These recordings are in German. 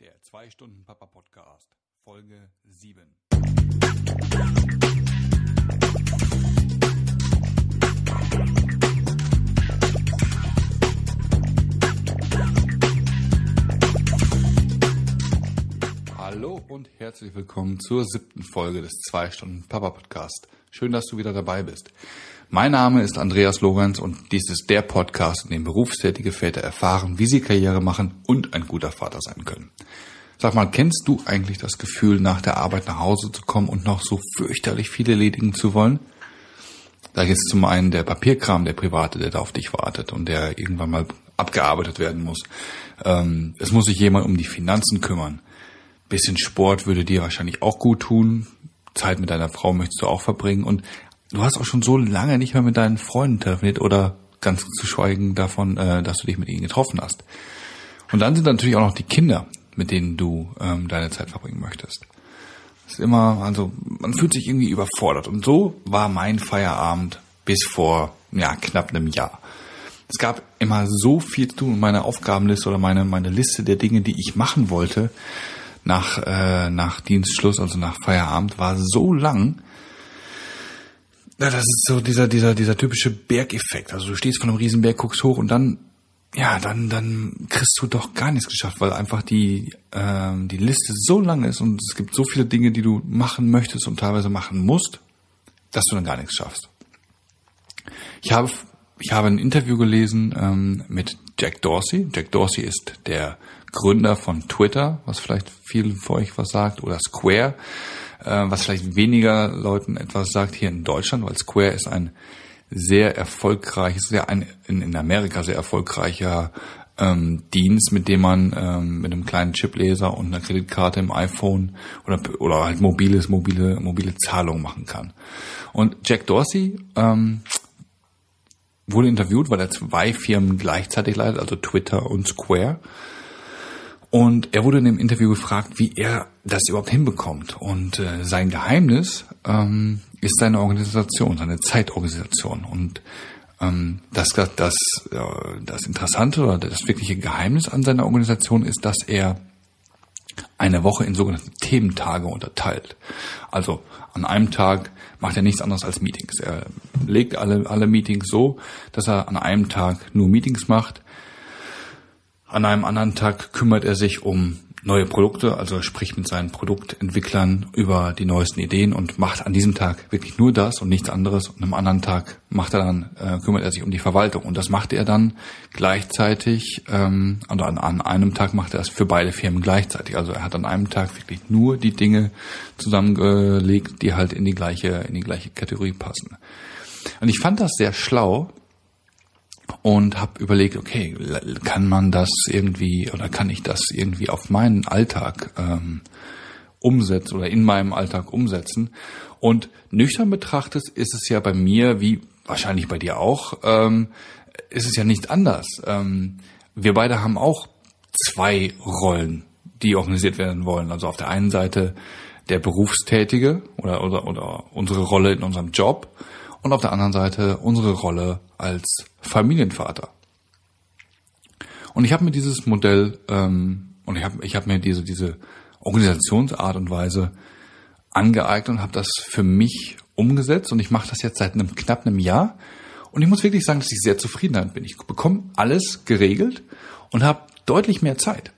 Der 2-Stunden-Papa-Podcast, Folge 7. Hallo und herzlich willkommen zur siebten Folge des 2-Stunden-Papa-Podcast. Schön, dass du wieder dabei bist. Mein Name ist Andreas Lorenz und dies ist der Podcast, in dem berufstätige Väter erfahren, wie sie Karriere machen und ein guter Vater sein können. Sag mal, kennst du eigentlich das Gefühl, nach der Arbeit nach Hause zu kommen und noch so fürchterlich viel erledigen zu wollen? Da ist zum einen der Papierkram, der private, der da auf dich wartet und der irgendwann mal abgearbeitet werden muss. Ähm, es muss sich jemand um die Finanzen kümmern. Bisschen Sport würde dir wahrscheinlich auch gut tun. Zeit mit deiner Frau möchtest du auch verbringen und du hast auch schon so lange nicht mehr mit deinen Freunden telefoniert oder ganz zu schweigen davon, äh, dass du dich mit ihnen getroffen hast. Und dann sind natürlich auch noch die Kinder, mit denen du ähm, deine Zeit verbringen möchtest. Ist immer, also man fühlt sich irgendwie überfordert. Und so war mein Feierabend bis vor ja, knapp einem Jahr. Es gab immer so viel zu tun und meine Aufgabenliste oder meine, meine Liste der Dinge, die ich machen wollte nach, äh, nach Dienstschluss, also nach Feierabend, war so lang, ja, das ist so dieser, dieser, dieser typische Bergeffekt. Also du stehst von einem Riesenberg, guckst hoch und dann, ja, dann, dann kriegst du doch gar nichts geschafft, weil einfach die, ähm, die Liste so lang ist und es gibt so viele Dinge, die du machen möchtest und teilweise machen musst, dass du dann gar nichts schaffst. Ich habe, ich habe ein Interview gelesen ähm, mit Jack Dorsey. Jack Dorsey ist der Gründer von Twitter, was vielleicht vielen von euch was sagt, oder Square äh, was vielleicht weniger Leuten etwas sagt hier in Deutschland, weil Square ist ein sehr erfolgreiches, sehr ein, in, in Amerika sehr erfolgreicher ähm, Dienst, mit dem man ähm, mit einem kleinen Chipleser und einer Kreditkarte im iPhone oder oder halt mobiles mobile mobile Zahlung machen kann. Und Jack Dorsey ähm, wurde interviewt, weil er zwei Firmen gleichzeitig leitet, also Twitter und Square. Und er wurde in dem Interview gefragt, wie er das überhaupt hinbekommt. Und äh, sein Geheimnis ähm, ist seine Organisation, seine Zeitorganisation. Und ähm, das, das, äh, das Interessante oder das wirkliche Geheimnis an seiner Organisation ist, dass er eine Woche in sogenannte Thementage unterteilt. Also an einem Tag macht er nichts anderes als Meetings. Er legt alle, alle Meetings so, dass er an einem Tag nur Meetings macht an einem anderen Tag kümmert er sich um neue Produkte, also spricht mit seinen Produktentwicklern über die neuesten Ideen und macht an diesem Tag wirklich nur das und nichts anderes. Und am anderen Tag macht er dann, äh, kümmert er sich um die Verwaltung. Und das macht er dann gleichzeitig, ähm, also an, an einem Tag macht er das für beide Firmen gleichzeitig. Also er hat an einem Tag wirklich nur die Dinge zusammengelegt, die halt in die gleiche, in die gleiche Kategorie passen. Und ich fand das sehr schlau, und habe überlegt, okay, kann man das irgendwie oder kann ich das irgendwie auf meinen Alltag ähm, umsetzen oder in meinem Alltag umsetzen? Und nüchtern betrachtet ist es ja bei mir, wie wahrscheinlich bei dir auch, ähm, ist es ja nicht anders. Ähm, wir beide haben auch zwei Rollen, die organisiert werden wollen. Also auf der einen Seite der Berufstätige oder, oder, oder unsere Rolle in unserem Job und auf der anderen Seite unsere Rolle als Familienvater. Und ich habe mir dieses Modell ähm, und ich habe ich hab mir diese diese Organisationsart und Weise angeeignet und habe das für mich umgesetzt und ich mache das jetzt seit einem knapp einem Jahr und ich muss wirklich sagen, dass ich sehr zufrieden damit bin. Ich bekomme alles geregelt und habe deutlich mehr Zeit.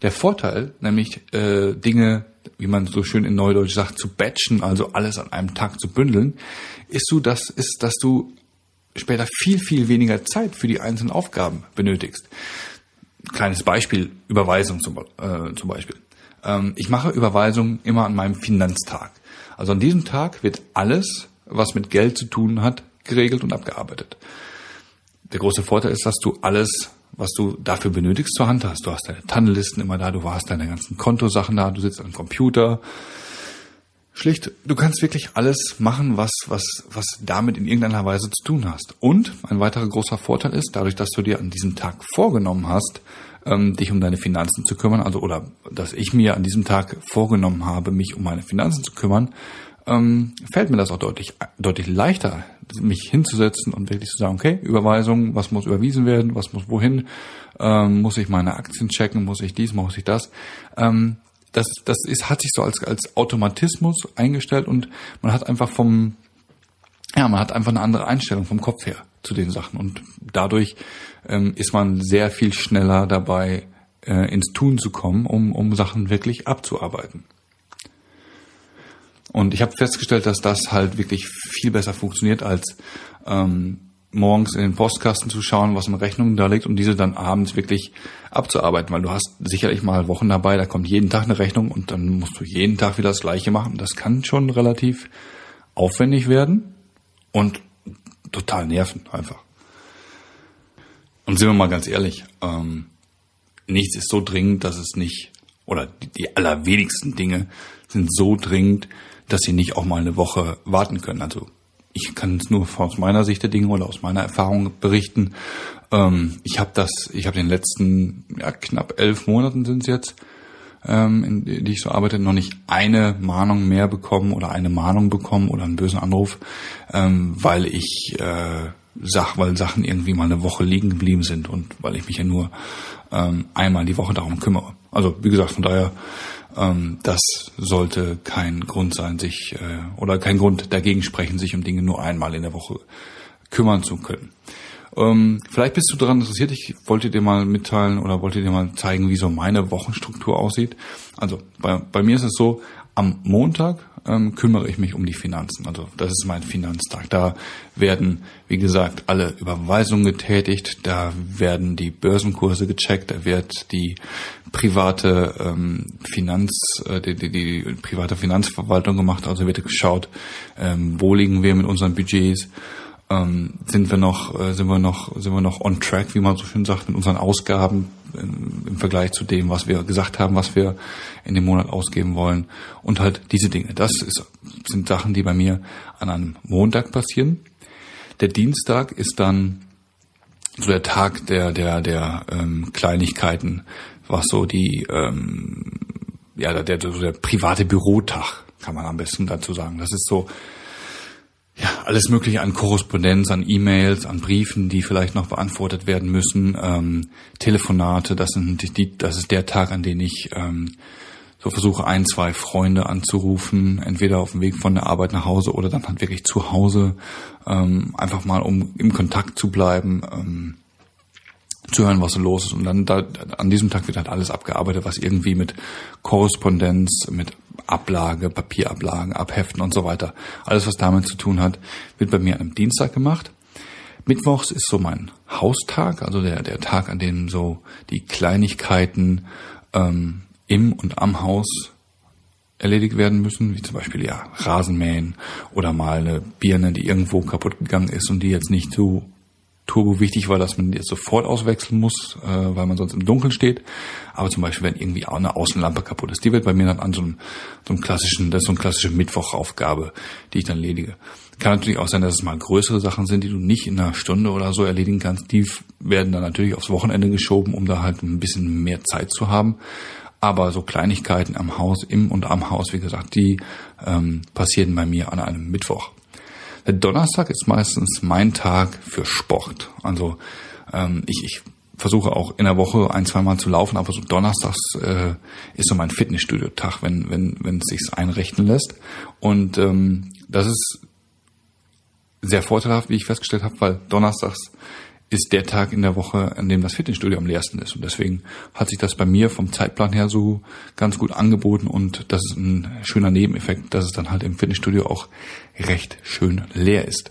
Der Vorteil, nämlich äh, Dinge, wie man so schön in Neudeutsch sagt, zu batchen, also alles an einem Tag zu bündeln, ist so, dass ist, dass du später viel, viel weniger Zeit für die einzelnen Aufgaben benötigst. Kleines Beispiel, Überweisung zum, äh, zum Beispiel. Ähm, ich mache Überweisungen immer an meinem Finanztag. Also an diesem Tag wird alles, was mit Geld zu tun hat, geregelt und abgearbeitet. Der große Vorteil ist, dass du alles, was du dafür benötigst, zur Hand hast. Du hast deine Tannenlisten immer da, du hast deine ganzen Kontosachen da, du sitzt am Computer, Schlicht, du kannst wirklich alles machen, was, was, was damit in irgendeiner Weise zu tun hast. Und ein weiterer großer Vorteil ist, dadurch, dass du dir an diesem Tag vorgenommen hast, ähm, dich um deine Finanzen zu kümmern, also oder dass ich mir an diesem Tag vorgenommen habe, mich um meine Finanzen zu kümmern, ähm, fällt mir das auch deutlich, deutlich leichter, mich hinzusetzen und wirklich zu sagen, okay, Überweisung, was muss überwiesen werden, was muss wohin, ähm, muss ich meine Aktien checken, muss ich dies, muss ich das. Ähm, das, das ist, hat sich so als, als Automatismus eingestellt und man hat einfach vom, ja, man hat einfach eine andere Einstellung vom Kopf her zu den Sachen und dadurch ähm, ist man sehr viel schneller dabei, äh, ins Tun zu kommen, um, um Sachen wirklich abzuarbeiten. Und ich habe festgestellt, dass das halt wirklich viel besser funktioniert, als ähm, morgens in den Postkasten zu schauen, was in Rechnungen da liegt und diese dann abends wirklich abzuarbeiten, weil du hast sicherlich mal Wochen dabei, da kommt jeden Tag eine Rechnung und dann musst du jeden Tag wieder das gleiche machen. Das kann schon relativ aufwendig werden und total nerven einfach. Und sind wir mal ganz ehrlich, ähm, nichts ist so dringend, dass es nicht, oder die, die allerwenigsten Dinge sind so dringend, dass sie nicht auch mal eine Woche warten können. Also ich kann es nur aus meiner Sicht der Dinge oder aus meiner Erfahrung berichten. Ähm, ich habe das, ich habe den letzten ja, knapp elf Monaten sind es jetzt, ähm, in die ich so arbeite, noch nicht eine Mahnung mehr bekommen oder eine Mahnung bekommen oder einen bösen Anruf, ähm, weil ich äh, Sach, weil Sachen irgendwie mal eine Woche liegen geblieben sind und weil ich mich ja nur ähm, einmal die Woche darum kümmere. Also wie gesagt, von daher das sollte kein Grund sein, sich äh, oder kein Grund dagegen sprechen, sich um Dinge nur einmal in der Woche kümmern zu können. Ähm, vielleicht bist du daran interessiert. Ich wollte dir mal mitteilen oder wollte dir mal zeigen, wie so meine Wochenstruktur aussieht. Also bei, bei mir ist es so, am Montag ähm, kümmere ich mich um die Finanzen. Also das ist mein Finanztag. Da werden, wie gesagt, alle Überweisungen getätigt, da werden die Börsenkurse gecheckt, da wird die private ähm, Finanz, äh, die, die, die private Finanzverwaltung gemacht, also wird geschaut, ähm, wo liegen wir mit unseren Budgets ähm, sind wir noch, äh, sind wir noch, sind wir noch on track, wie man so schön sagt, mit unseren Ausgaben im, im Vergleich zu dem, was wir gesagt haben, was wir in dem Monat ausgeben wollen und halt diese Dinge. Das ist, sind Sachen, die bei mir an einem Montag passieren. Der Dienstag ist dann so der Tag der der der ähm, Kleinigkeiten, was so die ähm, ja der, der, der private Bürotag kann man am besten dazu sagen. Das ist so ja, alles Mögliche an Korrespondenz, an E-Mails, an Briefen, die vielleicht noch beantwortet werden müssen, ähm, Telefonate, das sind die, das ist der Tag, an dem ich ähm, so versuche, ein, zwei Freunde anzurufen, entweder auf dem Weg von der Arbeit nach Hause oder dann halt wirklich zu Hause, ähm, einfach mal um im Kontakt zu bleiben, ähm, zu hören, was so los ist. Und dann da, an diesem Tag wird halt alles abgearbeitet, was irgendwie mit Korrespondenz, mit Ablage, Papierablagen, Abheften und so weiter, alles was damit zu tun hat, wird bei mir am Dienstag gemacht. Mittwochs ist so mein Haustag, also der, der Tag, an dem so die Kleinigkeiten ähm, im und am Haus erledigt werden müssen, wie zum Beispiel ja Rasenmähen oder mal eine Birne, die irgendwo kaputt gegangen ist und die jetzt nicht so turbo wichtig war, dass man jetzt sofort auswechseln muss, äh, weil man sonst im Dunkeln steht. Aber zum Beispiel, wenn irgendwie auch eine Außenlampe kaputt ist, die wird bei mir dann an so einem, so einem klassischen, das ist so eine klassische Mittwochaufgabe, die ich dann erledige. Kann natürlich auch sein, dass es mal größere Sachen sind, die du nicht in einer Stunde oder so erledigen kannst. Die werden dann natürlich aufs Wochenende geschoben, um da halt ein bisschen mehr Zeit zu haben. Aber so Kleinigkeiten am Haus, im und am Haus, wie gesagt, die ähm, passieren bei mir an einem Mittwoch. Der Donnerstag ist meistens mein Tag für Sport. Also ähm, ich, ich versuche auch in der Woche ein, zwei Mal zu laufen, aber so Donnerstags äh, ist so mein Fitnessstudio-Tag, wenn, wenn, wenn es sich einrichten lässt. Und ähm, das ist sehr vorteilhaft, wie ich festgestellt habe, weil Donnerstags ist der Tag in der Woche, an dem das Fitnessstudio am leersten ist. Und deswegen hat sich das bei mir vom Zeitplan her so ganz gut angeboten und das ist ein schöner Nebeneffekt, dass es dann halt im Fitnessstudio auch recht schön leer ist.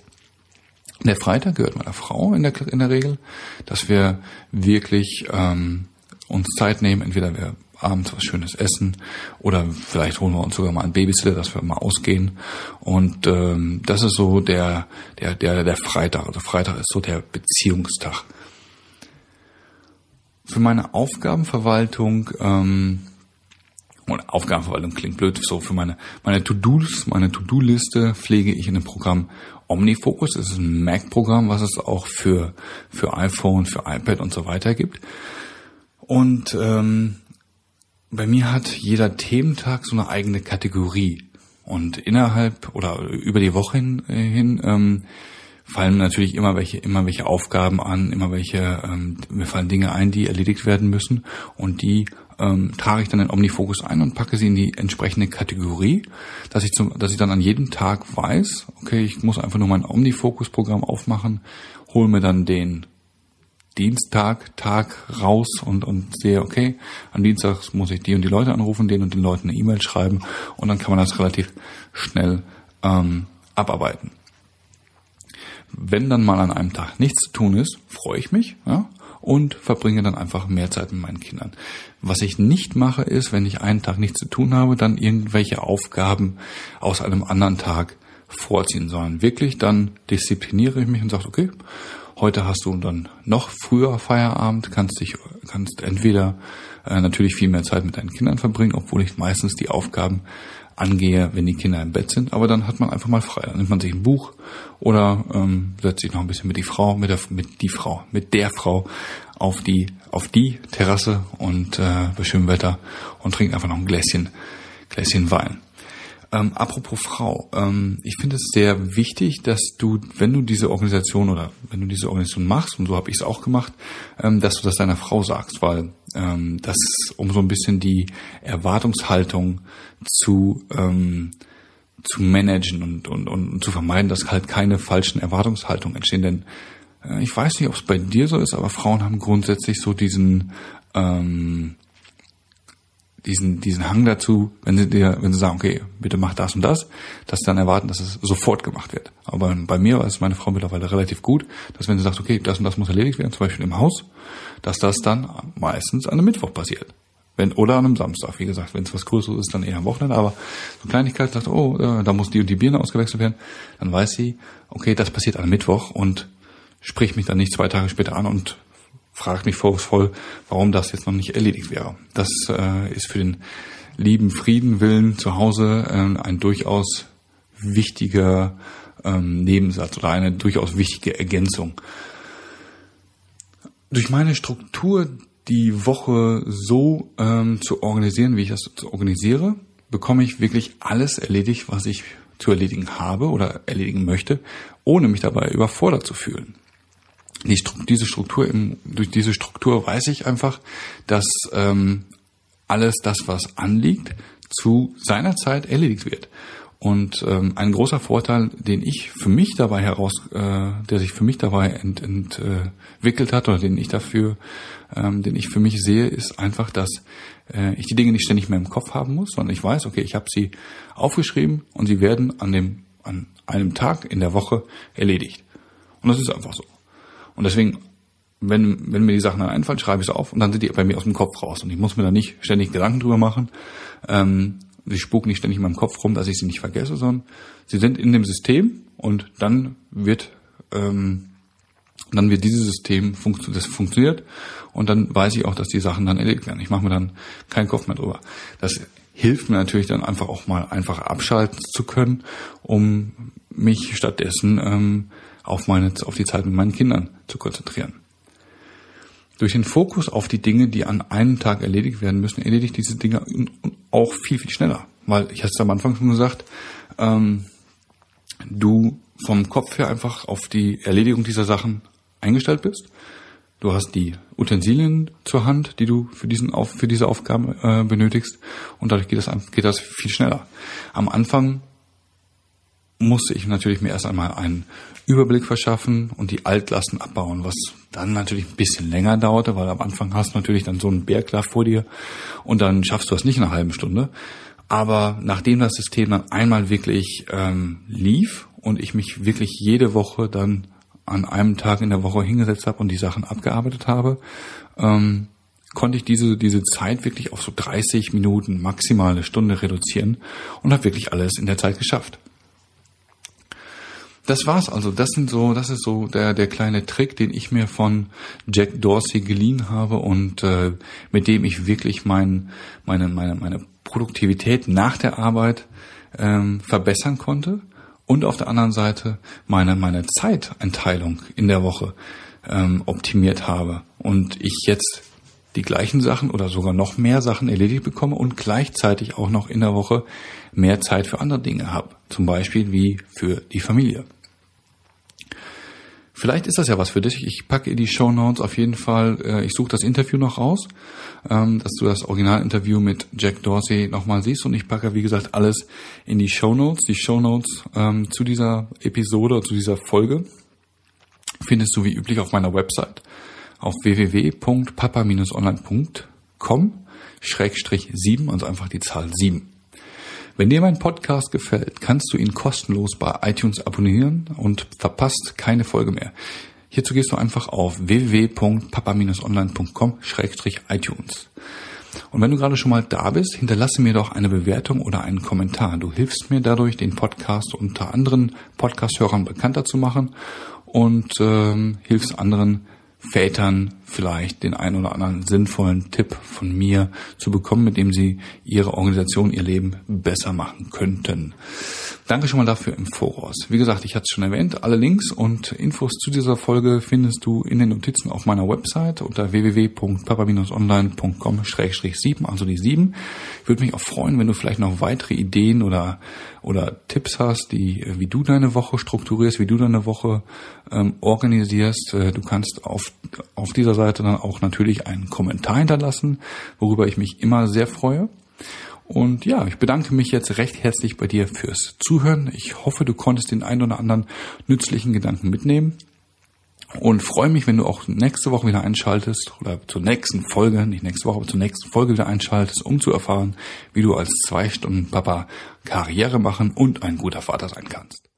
Der Freitag gehört meiner Frau in der, in der Regel, dass wir wirklich ähm, uns Zeit nehmen. Entweder wir abends was Schönes essen oder vielleicht holen wir uns sogar mal einen Babysitter, dass wir mal ausgehen. Und ähm, das ist so der, der, der, der Freitag. Also Freitag ist so der Beziehungstag. Für meine Aufgabenverwaltung ähm, und Aufgabenverwaltung klingt blöd, so für meine, meine To-Dos, meine To-Do-Liste pflege ich in dem Programm OmniFocus. Das ist ein Mac-Programm, was es auch für, für iPhone, für iPad und so weiter gibt. Und ähm, bei mir hat jeder Thementag so eine eigene Kategorie. Und innerhalb oder über die Woche hin, äh, hin ähm, fallen natürlich immer welche, immer welche Aufgaben an, immer welche, ähm, mir fallen Dinge ein, die erledigt werden müssen und die ähm, trage ich dann in Omnifocus ein und packe sie in die entsprechende Kategorie, dass ich zum, dass ich dann an jedem Tag weiß, okay, ich muss einfach nur mein Omnifocus-Programm aufmachen, hole mir dann den Dienstag, Tag raus und, und sehe, okay, am Dienstag muss ich die und die Leute anrufen, denen und den Leuten eine E-Mail schreiben und dann kann man das relativ schnell ähm, abarbeiten. Wenn dann mal an einem Tag nichts zu tun ist, freue ich mich ja, und verbringe dann einfach mehr Zeit mit meinen Kindern. Was ich nicht mache, ist, wenn ich einen Tag nichts zu tun habe, dann irgendwelche Aufgaben aus einem anderen Tag vorziehen, sondern wirklich dann diszipliniere ich mich und sage, okay, Heute hast du dann noch früher Feierabend, kannst dich, kannst entweder äh, natürlich viel mehr Zeit mit deinen Kindern verbringen, obwohl ich meistens die Aufgaben angehe, wenn die Kinder im Bett sind. Aber dann hat man einfach mal frei. Dann nimmt man sich ein Buch oder ähm, setzt sich noch ein bisschen mit die Frau, mit der, mit die Frau, mit der Frau auf die auf die Terrasse und äh, bei schönem Wetter und trinkt einfach noch ein Gläschen Gläschen Wein. Ähm, apropos Frau, ähm, ich finde es sehr wichtig, dass du, wenn du diese Organisation oder wenn du diese Organisation machst, und so habe ich es auch gemacht, ähm, dass du das deiner Frau sagst, weil ähm, das um so ein bisschen die Erwartungshaltung zu ähm, zu managen und, und, und zu vermeiden, dass halt keine falschen Erwartungshaltungen entstehen. Denn äh, ich weiß nicht, ob es bei dir so ist, aber Frauen haben grundsätzlich so diesen ähm, diesen, diesen Hang dazu, wenn sie dir, wenn sie sagen, okay, bitte mach das und das, dass sie dann erwarten, dass es sofort gemacht wird. Aber bei mir war es meine Frau mittlerweile relativ gut, dass wenn sie sagt, okay, das und das muss erledigt werden, zum Beispiel im Haus, dass das dann meistens an einem Mittwoch passiert. Wenn, oder an einem Samstag, wie gesagt, wenn es was Größeres ist, dann eher am Wochenende, aber so Kleinigkeit sagt, oh, äh, da muss die und die Birne ausgewechselt werden, dann weiß sie, okay, das passiert an Mittwoch und spricht mich dann nicht zwei Tage später an und fragt mich vorwurfsvoll, warum das jetzt noch nicht erledigt wäre. Das äh, ist für den lieben Friedenwillen zu Hause äh, ein durchaus wichtiger ähm, Nebensatz oder eine durchaus wichtige Ergänzung. Durch meine Struktur, die Woche so ähm, zu organisieren, wie ich das organisiere, bekomme ich wirklich alles erledigt, was ich zu erledigen habe oder erledigen möchte, ohne mich dabei überfordert zu fühlen die, diese Struktur im, durch diese Struktur weiß ich einfach, dass ähm, alles das, was anliegt, zu seiner Zeit erledigt wird. Und ähm, ein großer Vorteil, den ich für mich dabei heraus, äh, der sich für mich dabei ent, entwickelt hat oder den ich dafür, ähm, den ich für mich sehe, ist einfach, dass äh, ich die Dinge nicht ständig mehr im Kopf haben muss, sondern ich weiß, okay, ich habe sie aufgeschrieben und sie werden an dem an einem Tag in der Woche erledigt. Und das ist einfach so. Und deswegen, wenn, wenn mir die Sachen dann einfallen, schreibe ich es auf und dann sind die bei mir aus dem Kopf raus. Und ich muss mir da nicht ständig Gedanken drüber machen. Ähm, sie spuken nicht ständig in meinem Kopf rum, dass ich sie nicht vergesse, sondern sie sind in dem System und dann wird ähm, dann wird dieses System funktio das funktioniert und dann weiß ich auch, dass die Sachen dann erledigt werden. Ich mache mir dann keinen Kopf mehr drüber. Das hilft mir natürlich dann einfach auch mal einfach abschalten zu können, um mich stattdessen ähm, auf meine, auf die Zeit mit meinen Kindern zu konzentrieren. Durch den Fokus auf die Dinge, die an einem Tag erledigt werden müssen, erledigt diese Dinge auch viel, viel schneller. Weil, ich hatte es am Anfang schon gesagt, ähm, du vom Kopf her einfach auf die Erledigung dieser Sachen eingestellt bist. Du hast die Utensilien zur Hand, die du für, diesen für diese Aufgabe äh, benötigst und dadurch geht das, geht das viel schneller. Am Anfang musste ich natürlich mir erst einmal einen Überblick verschaffen und die Altlasten abbauen, was dann natürlich ein bisschen länger dauerte, weil am Anfang hast du natürlich dann so einen Berg da vor dir und dann schaffst du das nicht in einer halben Stunde. Aber nachdem das System dann einmal wirklich ähm, lief und ich mich wirklich jede Woche dann an einem Tag in der Woche hingesetzt habe und die Sachen abgearbeitet habe, ähm, konnte ich diese, diese Zeit wirklich auf so 30 Minuten, maximal eine Stunde reduzieren und habe wirklich alles in der Zeit geschafft das war's also. Das sind so, das ist so der der kleine Trick, den ich mir von Jack Dorsey geliehen habe und äh, mit dem ich wirklich mein, meine meine meine Produktivität nach der Arbeit ähm, verbessern konnte und auf der anderen Seite meine meine Zeiteinteilung in der Woche ähm, optimiert habe und ich jetzt die gleichen Sachen oder sogar noch mehr Sachen erledigt bekomme und gleichzeitig auch noch in der Woche mehr Zeit für andere Dinge habe. Zum Beispiel wie für die Familie. Vielleicht ist das ja was für dich. Ich packe in die Show Notes auf jeden Fall, äh, ich suche das Interview noch raus, ähm, dass du das Originalinterview mit Jack Dorsey nochmal siehst und ich packe, wie gesagt, alles in die Show Notes. Die Show Notes ähm, zu dieser Episode, zu dieser Folge findest du wie üblich auf meiner Website auf www.papa-online.com Schrägstrich 7, also einfach die Zahl 7. Wenn dir mein Podcast gefällt, kannst du ihn kostenlos bei iTunes abonnieren und verpasst keine Folge mehr. Hierzu gehst du einfach auf www.papa-online.com-iTunes. Und wenn du gerade schon mal da bist, hinterlasse mir doch eine Bewertung oder einen Kommentar. Du hilfst mir dadurch, den Podcast unter anderen Podcast-Hörern bekannter zu machen und ähm, hilfst anderen Vätern vielleicht den einen oder anderen sinnvollen Tipp von mir zu bekommen, mit dem sie ihre Organisation, ihr Leben besser machen könnten. Danke schon mal dafür im Voraus. Wie gesagt, ich hatte es schon erwähnt, alle Links und Infos zu dieser Folge findest du in den Notizen auf meiner Website unter www.papa-online.com-7, also die 7. Ich würde mich auch freuen, wenn du vielleicht noch weitere Ideen oder, oder Tipps hast, die, wie du deine Woche strukturierst, wie du deine Woche ähm, organisierst. Äh, du kannst auf, auf dieser Seite dann auch natürlich einen Kommentar hinterlassen, worüber ich mich immer sehr freue. Und ja, ich bedanke mich jetzt recht herzlich bei dir fürs Zuhören. Ich hoffe, du konntest den einen oder anderen nützlichen Gedanken mitnehmen. Und freue mich, wenn du auch nächste Woche wieder einschaltest oder zur nächsten Folge, nicht nächste Woche, aber zur nächsten Folge wieder einschaltest, um zu erfahren, wie du als zwei Stunden Papa Karriere machen und ein guter Vater sein kannst.